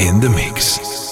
in the mix.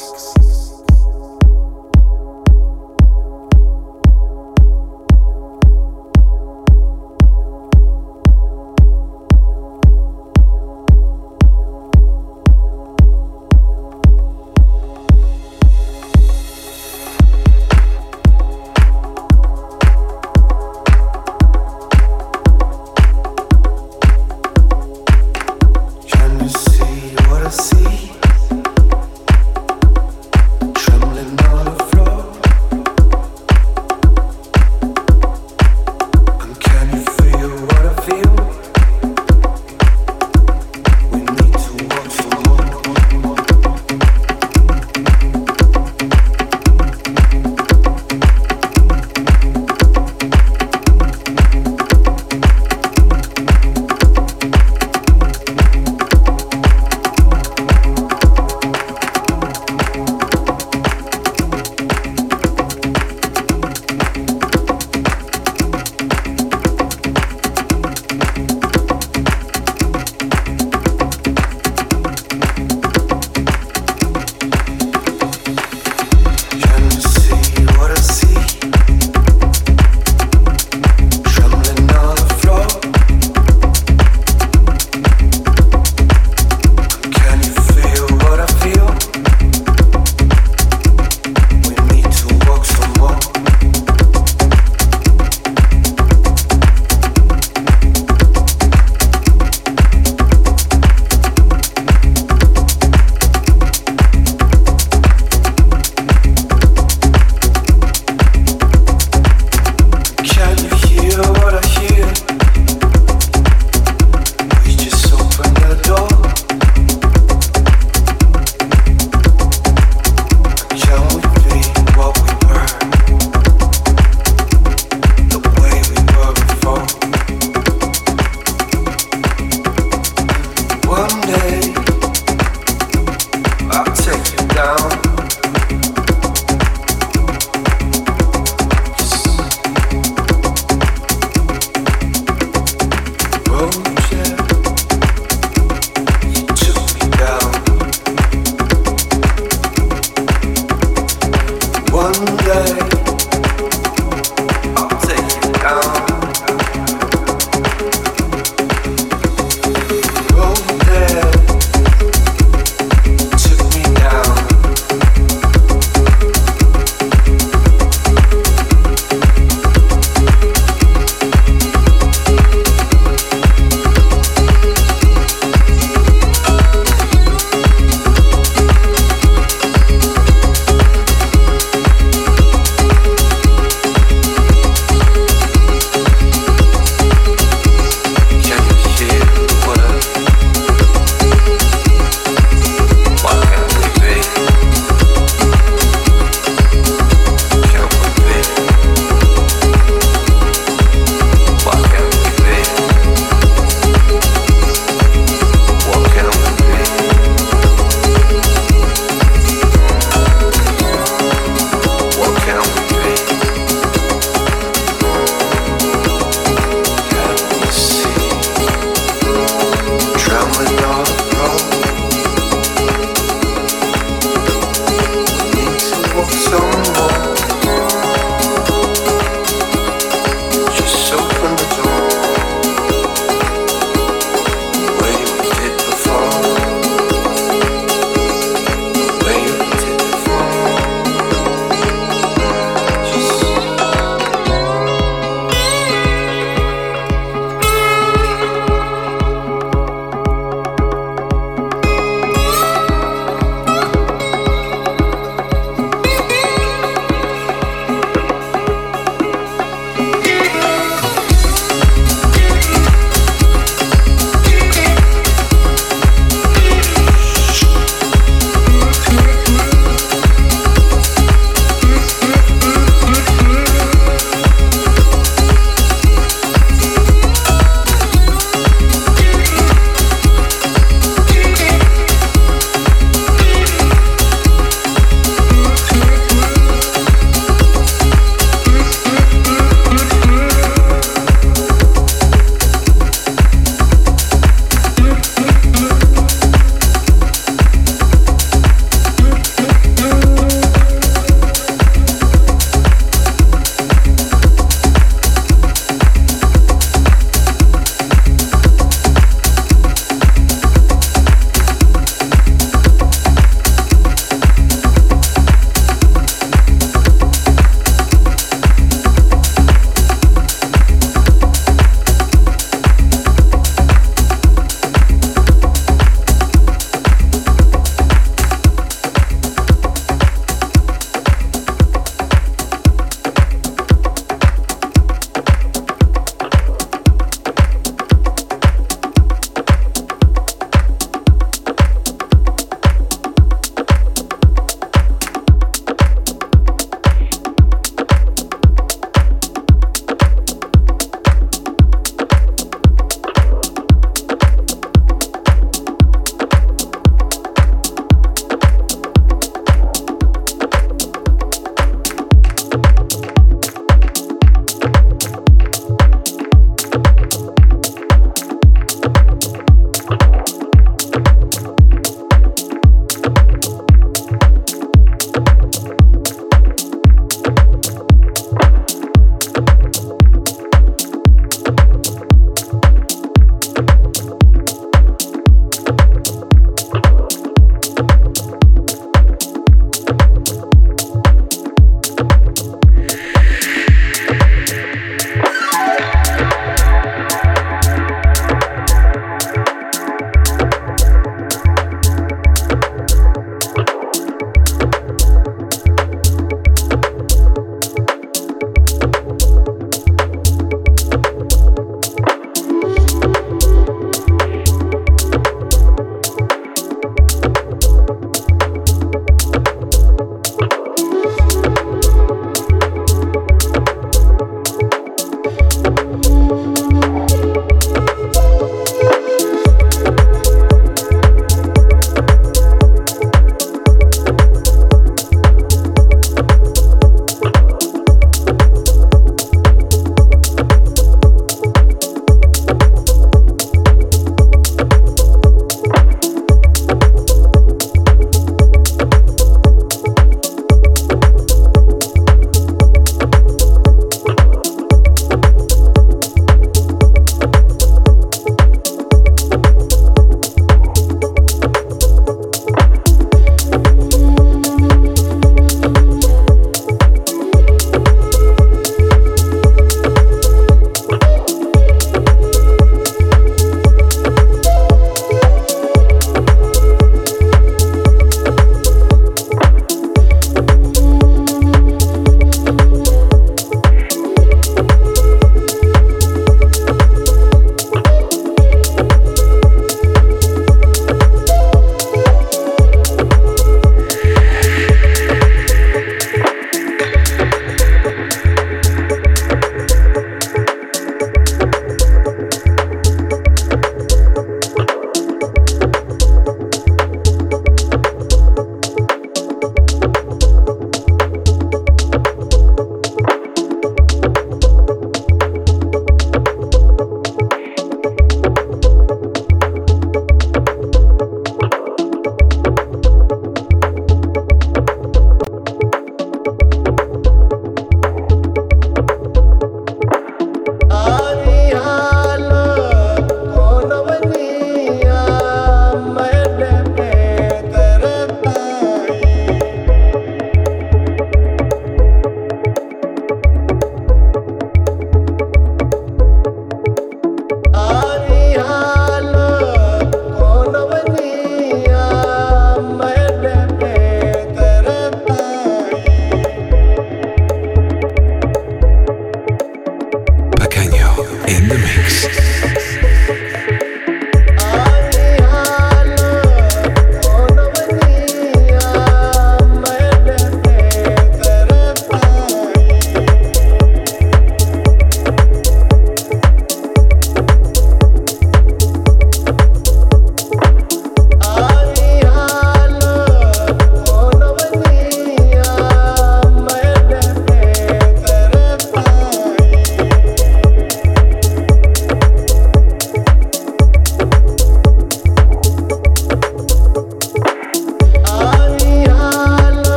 the mix.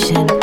线。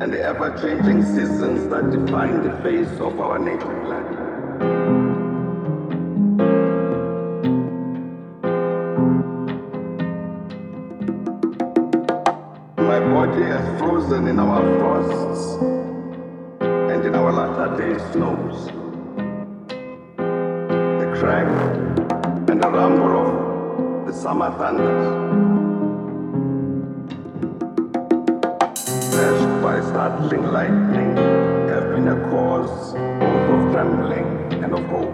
and the ever changing seasons that define the face of our native land. My body has frozen in our frosts and in our latter day snows. The crack and the rumble of the summer thunders. startling lightning have been a cause both of trembling and of hope.